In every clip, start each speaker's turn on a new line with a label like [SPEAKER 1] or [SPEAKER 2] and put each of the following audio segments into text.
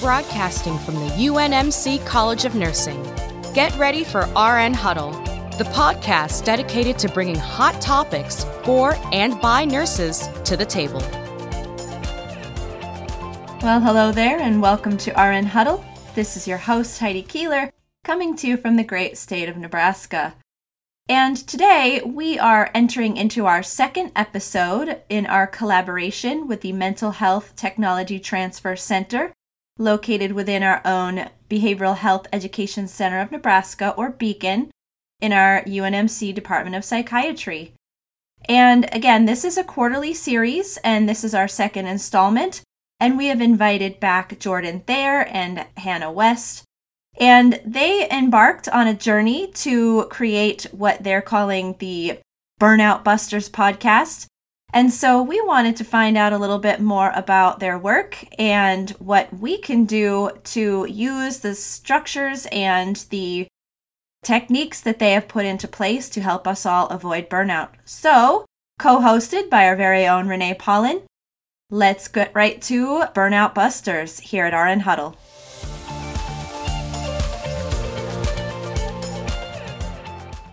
[SPEAKER 1] broadcasting from the UNMC College of Nursing. Get ready for RN Huddle, the podcast dedicated to bringing hot topics for and by nurses to the table.
[SPEAKER 2] Well, hello there, and welcome to RN Huddle. This is your host, Heidi Keeler, coming to you from the great state of Nebraska. And today we are entering into our second episode in our collaboration with the Mental Health Technology Transfer Center, located within our own Behavioral Health Education Center of Nebraska, or Beacon, in our UNMC Department of Psychiatry. And again, this is a quarterly series, and this is our second installment. And we have invited back Jordan Thayer and Hannah West and they embarked on a journey to create what they're calling the Burnout Busters podcast. And so we wanted to find out a little bit more about their work and what we can do to use the structures and the techniques that they have put into place to help us all avoid burnout. So, co hosted by our very own Renee Paulin, let's get right to Burnout Busters here at RN Huddle.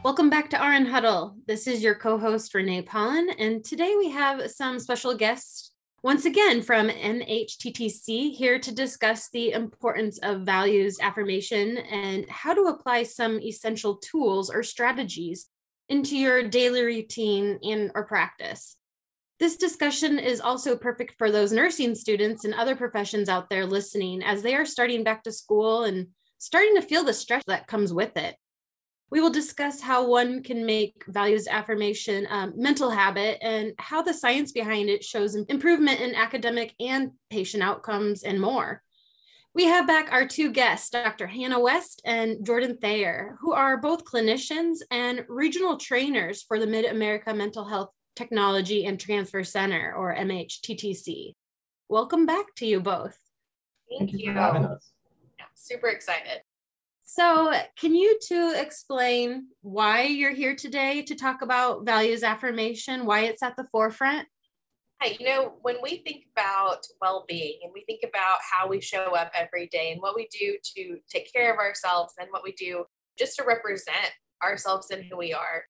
[SPEAKER 3] Welcome back to RN Huddle. This is your co host, Renee Paulin, and today we have some special guests once again from MHTTC here to discuss the importance of values affirmation and how to apply some essential tools or strategies into your daily routine and or practice. This discussion is also perfect for those nursing students and other professions out there listening as they are starting back to school and starting to feel the stress that comes with it. We will discuss how one can make values affirmation um, mental habit and how the science behind it shows improvement in academic and patient outcomes and more. We have back our two guests, Dr. Hannah West and Jordan Thayer, who are both clinicians and regional trainers for the Mid America Mental Health Technology and Transfer Center, or MHTTC. Welcome back to you both.
[SPEAKER 4] Thank, Thank you. Yeah, super excited.
[SPEAKER 3] So, can you two explain why you're here today to talk about values affirmation, why it's at the forefront?
[SPEAKER 4] You know, when we think about well being and we think about how we show up every day and what we do to take care of ourselves and what we do just to represent ourselves and who we are,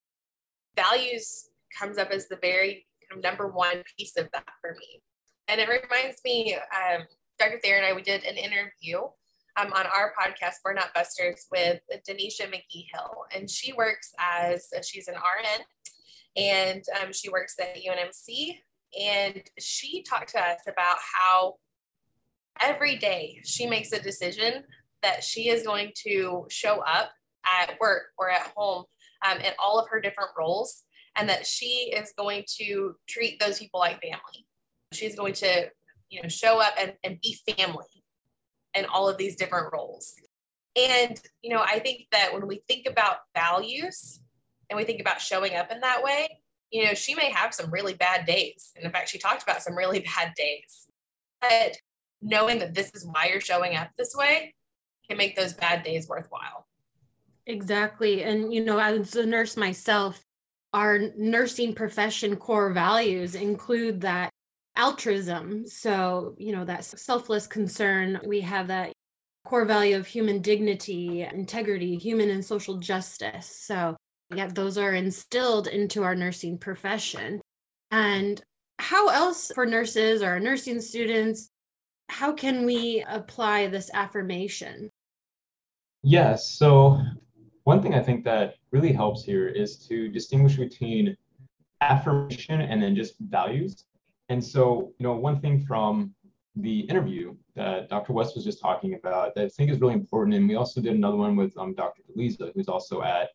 [SPEAKER 4] values comes up as the very number one piece of that for me. And it reminds me, um, Dr. Thayer and I, we did an interview um, on our podcast, Burnout Busters, with Denisha McGee Hill. And she works as, she's an RN and um, she works at UNMC. And she talked to us about how every day she makes a decision that she is going to show up at work or at home um, in all of her different roles and that she is going to treat those people like family. She's going to, you know, show up and, and be family in all of these different roles. And, you know, I think that when we think about values and we think about showing up in that way, you know, she may have some really bad days. And in fact, she talked about some really bad days. But knowing that this is why you're showing up this way can make those bad days worthwhile.
[SPEAKER 3] Exactly. And, you know, as a nurse myself, our nursing profession core values include that altruism. So, you know, that selfless concern. We have that core value of human dignity, integrity, human and social justice. So, yeah, those are instilled into our nursing profession. And how else for nurses or nursing students, how can we apply this affirmation?
[SPEAKER 5] Yes. So, one thing I think that really helps here is to distinguish between affirmation and then just values. And so, you know, one thing from the interview that Dr. West was just talking about that I think is really important, and we also did another one with um, Dr. Lisa, who's also at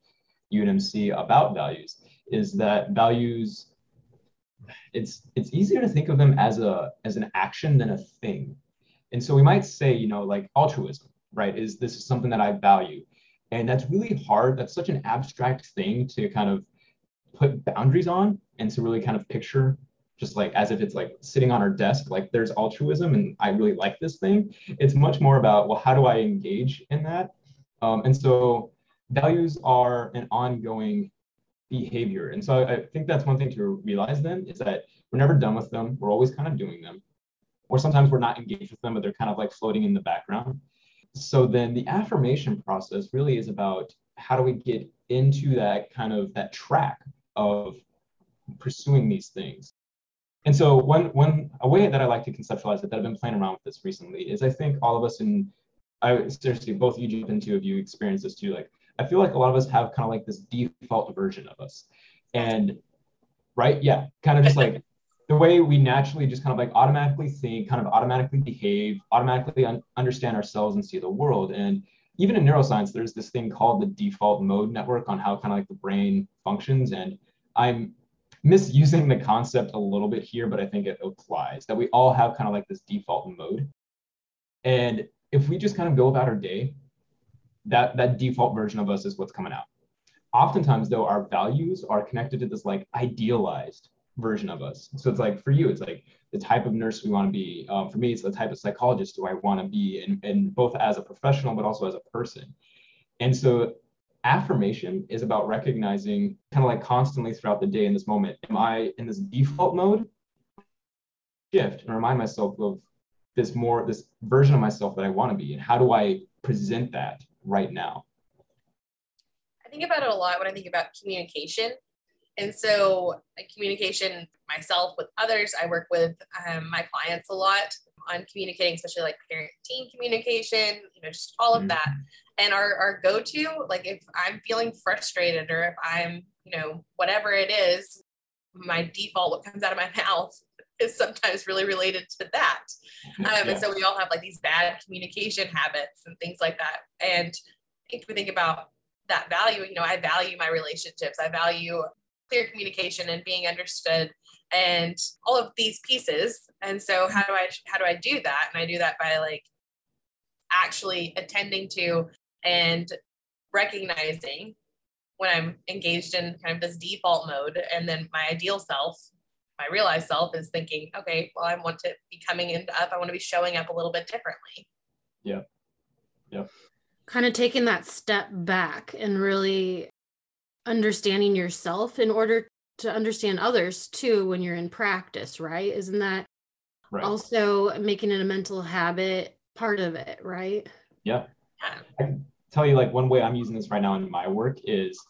[SPEAKER 5] UNMC about values, is that values it's it's easier to think of them as a as an action than a thing. And so we might say, you know, like altruism, right? Is this is something that I value. And that's really hard. That's such an abstract thing to kind of put boundaries on and to really kind of picture just like as if it's like sitting on our desk like there's altruism and i really like this thing. It's much more about well how do i engage in that? Um, and so values are an ongoing behavior. And so I, I think that's one thing to realize then is that we're never done with them. We're always kind of doing them. Or sometimes we're not engaged with them, but they're kind of like floating in the background. So then the affirmation process really is about how do we get into that kind of that track of pursuing these things. And so one one a way that I like to conceptualize it that I've been playing around with this recently is I think all of us in I seriously both you jump into if you experience this too. Like I feel like a lot of us have kind of like this default version of us. And right, yeah, kind of just like the way we naturally just kind of like automatically think, kind of automatically behave, automatically un- understand ourselves and see the world. And even in neuroscience, there's this thing called the default mode network on how kind of like the brain functions. And I'm misusing the concept a little bit here, but I think it applies that we all have kind of like this default mode. And if we just kind of go about our day, that that default version of us is what's coming out. Oftentimes, though, our values are connected to this like idealized version of us. So it's like for you, it's like the type of nurse we want to be. Um, for me, it's the type of psychologist do I want to be, and, and both as a professional, but also as a person. And so affirmation is about recognizing kind of like constantly throughout the day in this moment, am I in this default mode? Shift and remind myself of this more, this version of myself that I want to be, and how do I present that right now?
[SPEAKER 4] I think about it a lot when I think about communication and so, communication myself with others, I work with um, my clients a lot on communicating, especially like parent teen communication, you know, just all of that. Mm-hmm. And our, our go to, like if I'm feeling frustrated or if I'm, you know, whatever it is, my default, what comes out of my mouth is sometimes really related to that. Um, yeah. And so we all have like these bad communication habits and things like that. And if we think about that value, you know, I value my relationships, I value clear communication and being understood and all of these pieces. And so how do i how do i do that? And i do that by like actually attending to and recognizing when i'm engaged in kind of this default mode. And then my ideal self my realized self is thinking okay well i want to be coming in up. I want to be showing up a little bit differently.
[SPEAKER 5] Yeah. Yeah.
[SPEAKER 3] Kind of taking that step back and really understanding yourself in order to understand others too when you're in practice, right? Isn't that right. also making it a mental habit part of it, right?
[SPEAKER 5] Yeah. I can tell you like one way I'm using this right now in my work is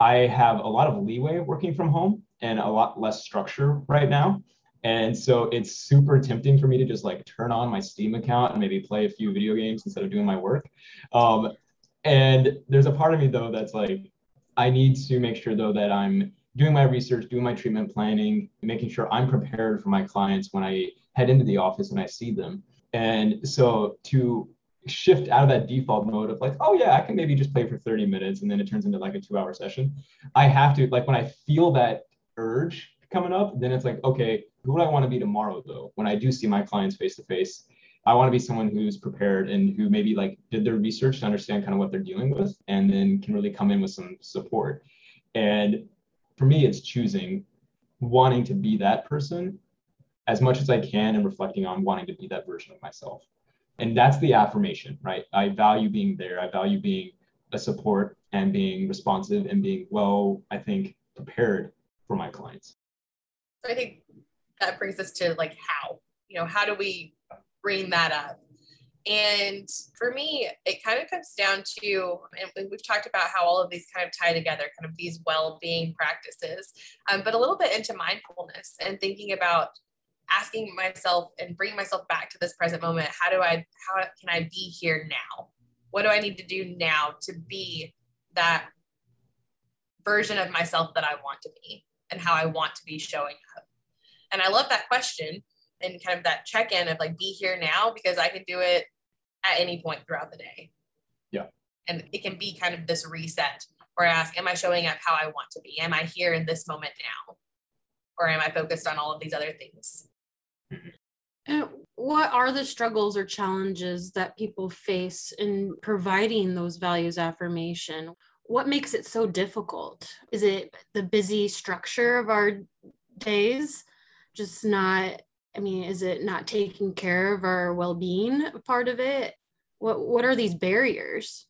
[SPEAKER 5] I have a lot of leeway working from home and a lot less structure right now. And so it's super tempting for me to just like turn on my Steam account and maybe play a few video games instead of doing my work. Um, and there's a part of me though that's like, I need to make sure though that I'm doing my research, doing my treatment planning, making sure I'm prepared for my clients when I head into the office and I see them. And so to shift out of that default mode of like, oh yeah, I can maybe just play for 30 minutes and then it turns into like a two hour session. I have to like when I feel that urge coming up, then it's like, okay, who do I want to be tomorrow though? When I do see my clients face to face, I want to be someone who's prepared and who maybe like did their research to understand kind of what they're dealing with and then can really come in with some support. And for me, it's choosing wanting to be that person as much as I can and reflecting on wanting to be that version of myself. And that's the affirmation, right? I value being there. I value being a support and being responsive and being well, I think, prepared for my clients.
[SPEAKER 4] So I think that brings us to like how, you know, how do we bring that up. And for me, it kind of comes down to, and we've talked about how all of these kind of tie together, kind of these well being practices, um, but a little bit into mindfulness and thinking about asking myself and bringing myself back to this present moment. How do I, how can I be here now? What do I need to do now to be that version of myself that I want to be and how I want to be showing up? And I love that question and kind of that check in of like be here now because I can do it at any point throughout the day.
[SPEAKER 5] Yeah.
[SPEAKER 4] And it can be kind of this reset where I ask, Am I showing up how I want to be? Am I here in this moment now? Or am I focused on all of these other things?
[SPEAKER 3] And what are the struggles or challenges that people face in providing those values affirmation? What makes it so difficult? Is it the busy structure of our days? Just not I mean, is it not taking care of our well-being part of it? What what are these barriers?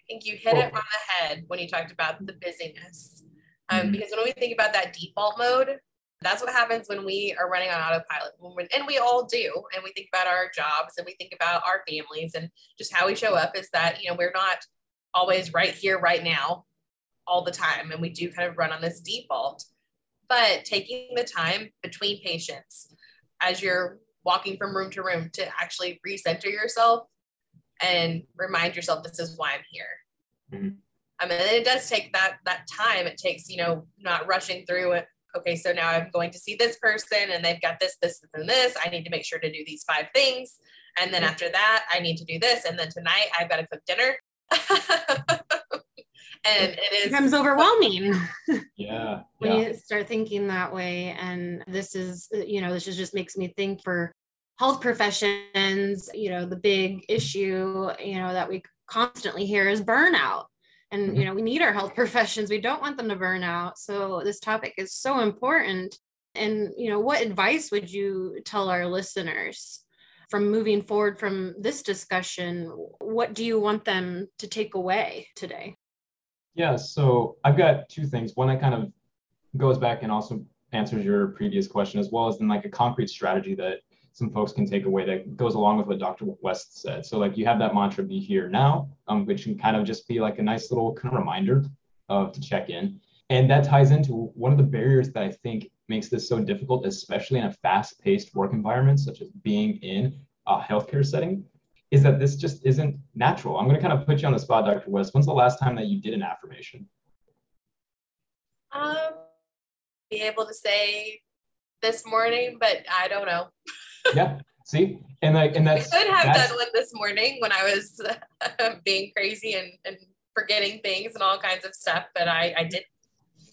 [SPEAKER 4] I think you hit it on the head when you talked about the busyness. Um, mm-hmm. Because when we think about that default mode, That's what happens when we are running on autopilot. And we all do. And we think about our jobs and we think about our families and just how we show up is that, you know, we're not always right here, right now, all the time. And we do kind of run on this default. But taking the time between patients as you're walking from room to room to actually recenter yourself and remind yourself this is why I'm here. Mm-hmm. I mean, it does take that that time. It takes, you know, not rushing through it. Okay, so now I'm going to see this person and they've got this, this, and this. I need to make sure to do these five things. And then after that, I need to do this. And then tonight I've got to cook dinner. and it is
[SPEAKER 3] becomes overwhelming.
[SPEAKER 5] Yeah.
[SPEAKER 3] when
[SPEAKER 5] yeah.
[SPEAKER 3] you start thinking that way. And this is, you know, this just makes me think for health professions, you know, the big issue, you know, that we constantly hear is burnout. And, you mm-hmm. know, we need our health professions. We don't want them to burn out. So this topic is so important. And, you know, what advice would you tell our listeners from moving forward from this discussion? What do you want them to take away today?
[SPEAKER 5] Yeah, so I've got two things. One that kind of goes back and also answers your previous question, as well as then like a concrete strategy that some folks can take away that goes along with what Dr. West said. So like you have that mantra, be here now, um, which can kind of just be like a nice little kind of reminder of to check in. And that ties into one of the barriers that I think makes this so difficult, especially in a fast-paced work environment, such as being in a healthcare setting, is that this just isn't natural. I'm going to kind of put you on the spot, Dr. West. When's the last time that you did an affirmation?
[SPEAKER 4] Um, be able to say this morning, but I don't know.
[SPEAKER 5] yeah. See, and like, and that's.
[SPEAKER 4] I could have done one this morning when I was uh, being crazy and, and forgetting things and all kinds of stuff, but I, I didn't.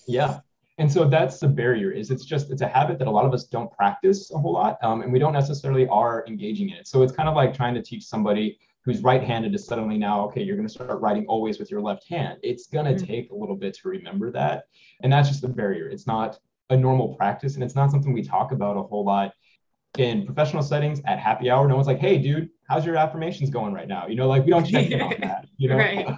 [SPEAKER 5] Yeah, and so that's the barrier is it's just it's a habit that a lot of us don't practice a whole lot um, and we don't necessarily are engaging in it. So it's kind of like trying to teach somebody who's right-handed to suddenly now okay you're going to start writing always with your left hand. It's going to mm-hmm. take a little bit to remember that and that's just the barrier. It's not a normal practice and it's not something we talk about a whole lot in professional settings at happy hour. No one's like hey dude how's your affirmations going right now? You know like we don't check in on that you know? Right.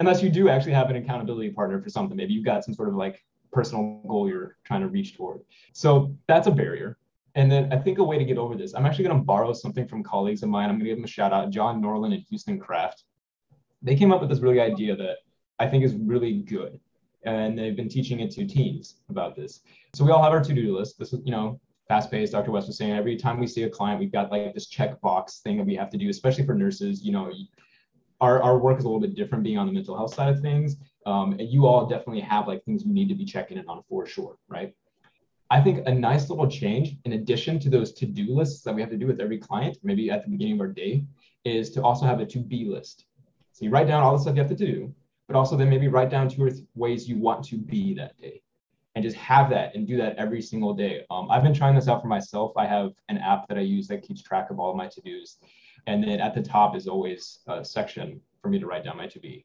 [SPEAKER 5] unless you do actually have an accountability partner for something. Maybe you've got some sort of like personal goal you're trying to reach toward. So that's a barrier. And then I think a way to get over this, I'm actually going to borrow something from colleagues of mine. I'm going to give them a shout out, John Norlin and Houston Kraft. They came up with this really idea that I think is really good. And they've been teaching it to teens about this. So we all have our to-do list. This is, you know, fast-paced. Dr. West was saying every time we see a client, we've got like this checkbox thing that we have to do, especially for nurses. You know, our, our work is a little bit different being on the mental health side of things. Um, and you all definitely have like things you need to be checking in on for sure, right? I think a nice little change in addition to those to-do lists that we have to do with every client, maybe at the beginning of our day, is to also have a to-be list. So you write down all the stuff you have to do, but also then maybe write down two or three ways you want to be that day and just have that and do that every single day. Um, I've been trying this out for myself. I have an app that I use that keeps track of all of my to-dos. And then at the top is always a section for me to write down my to-be.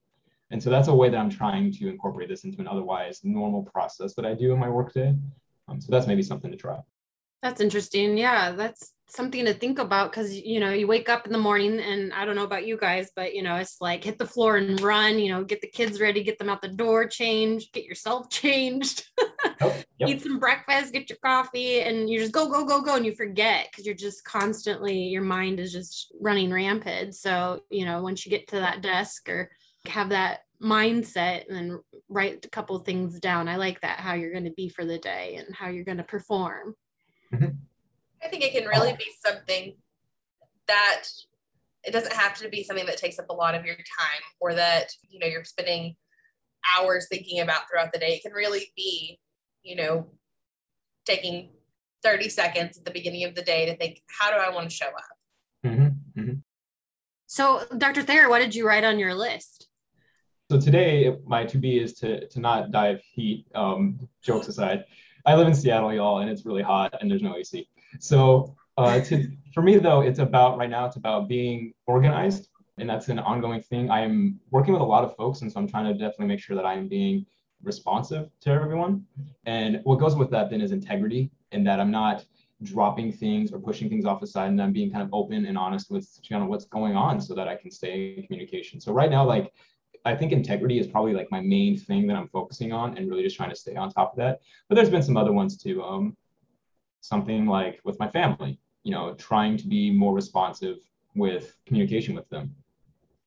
[SPEAKER 5] And so that's a way that I'm trying to incorporate this into an otherwise normal process that I do in my workday. Um, so that's maybe something to try.
[SPEAKER 3] That's interesting. Yeah, that's something to think about because you know you wake up in the morning and I don't know about you guys, but you know it's like hit the floor and run. You know, get the kids ready, get them out the door, change, get yourself changed, oh, yep. eat some breakfast, get your coffee, and you just go go go go, and you forget because you're just constantly your mind is just running rampant. So you know once you get to that desk or have that mindset and then write a couple things down. I like that how you're going to be for the day and how you're going to perform.
[SPEAKER 4] Mm-hmm. I think it can really be something that it doesn't have to be something that takes up a lot of your time or that you know you're spending hours thinking about throughout the day. It can really be, you know, taking 30 seconds at the beginning of the day to think, how do I want to show up?
[SPEAKER 3] Mm-hmm. Mm-hmm. So, Dr. Thayer, what did you write on your list?
[SPEAKER 5] So today, my to be is to to not dive heat. Um, jokes aside, I live in Seattle, y'all, and it's really hot, and there's no AC. So uh, to, for me though, it's about right now. It's about being organized, and that's an ongoing thing. I am working with a lot of folks, and so I'm trying to definitely make sure that I am being responsive to everyone. And what goes with that then is integrity, and that I'm not dropping things or pushing things off the side, and I'm being kind of open and honest with you know what's going on, so that I can stay in communication. So right now, like I think integrity is probably like my main thing that I'm focusing on and really just trying to stay on top of that. But there's been some other ones too. Um, something like with my family, you know, trying to be more responsive with communication with them.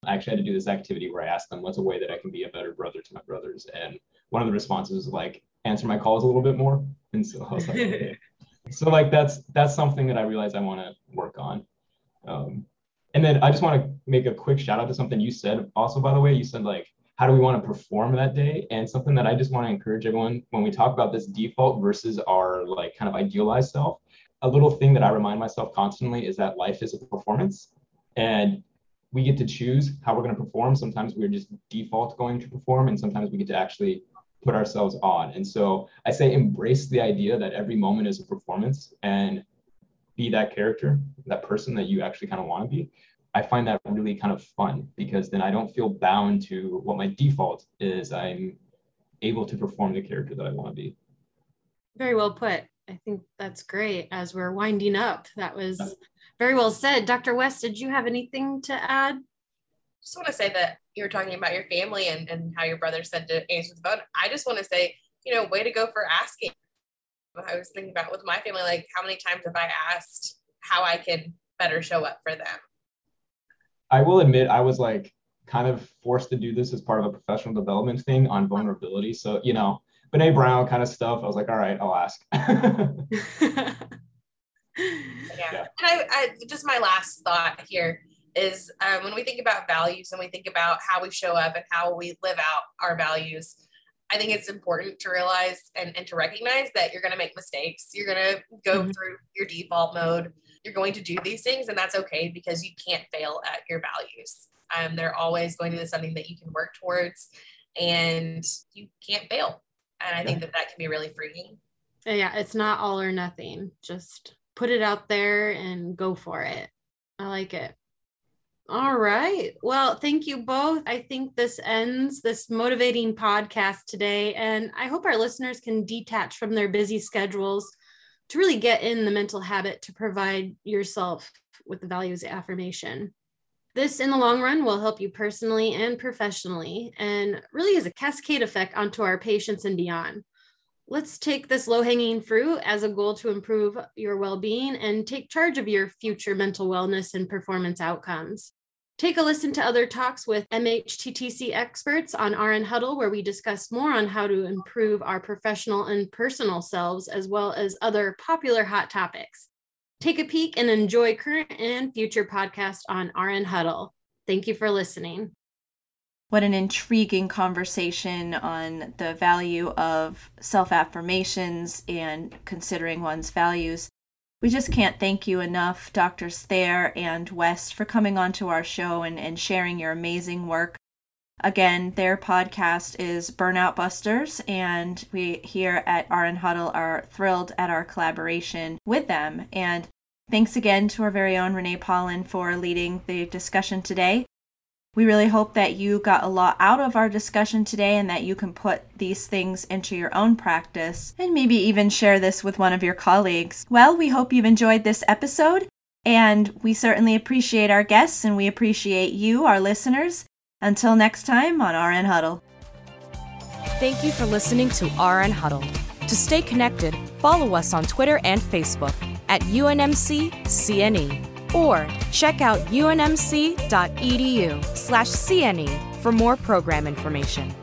[SPEAKER 5] I actually had to do this activity where I asked them, what's a way that I can be a better brother to my brothers? And one of the responses was like, answer my calls a little bit more. And so I was like, okay. so like that's that's something that I realized I want to work on. Um, and then I just want to make a quick shout out to something you said also, by the way, you said like, how do we want to perform that day? And something that I just want to encourage everyone when we talk about this default versus our like kind of idealized self, a little thing that I remind myself constantly is that life is a performance and we get to choose how we're going to perform. Sometimes we're just default going to perform, and sometimes we get to actually put ourselves on. And so I say embrace the idea that every moment is a performance and be that character, that person that you actually kind of want to be. I find that really kind of fun because then I don't feel bound to what my default is. I'm able to perform the character that I want to be.
[SPEAKER 3] Very well put. I think that's great as we're winding up. That was very well said. Dr. West, did you have anything to add?
[SPEAKER 4] Just want to say that you were talking about your family and, and how your brother said to answer the phone. I just want to say, you know, way to go for asking. I was thinking about with my family, like how many times have I asked how I can better show up for them?
[SPEAKER 5] I will admit I was like kind of forced to do this as part of a professional development thing on vulnerability. So, you know, Brene Brown kind of stuff. I was like, all right, I'll ask.
[SPEAKER 4] yeah. yeah. And I, I, just my last thought here is um, when we think about values and we think about how we show up and how we live out our values, I think it's important to realize and, and to recognize that you're going to make mistakes. You're going to go mm-hmm. through your default mode. You're going to do these things, and that's okay because you can't fail at your values. Um, they're always going to be something that you can work towards, and you can't fail. And I think that that can be really freeing.
[SPEAKER 3] Yeah, it's not all or nothing. Just put it out there and go for it. I like it. All right. Well, thank you both. I think this ends this motivating podcast today. And I hope our listeners can detach from their busy schedules to really get in the mental habit to provide yourself with the values affirmation. This, in the long run, will help you personally and professionally and really is a cascade effect onto our patients and beyond. Let's take this low hanging fruit as a goal to improve your well being and take charge of your future mental wellness and performance outcomes. Take a listen to other talks with MHTTC experts on RN Huddle, where we discuss more on how to improve our professional and personal selves, as well as other popular hot topics. Take a peek and enjoy current and future podcasts on RN Huddle. Thank you for listening.
[SPEAKER 2] What an intriguing conversation on the value of self affirmations and considering one's values. We just can't thank you enough, Doctors Thayer and West, for coming onto our show and, and sharing your amazing work. Again, their podcast is Burnout Busters, and we here at RN Huddle are thrilled at our collaboration with them. And thanks again to our very own Renee Paulin for leading the discussion today. We really hope that you got a lot out of our discussion today and that you can put these things into your own practice and maybe even share this with one of your colleagues. Well, we hope you've enjoyed this episode and we certainly appreciate our guests and we appreciate you, our listeners. Until next time on RN Huddle.
[SPEAKER 1] Thank you for listening to RN Huddle. To stay connected, follow us on Twitter and Facebook at UNMC CNE or check out unmc.edu slash CNE for more program information.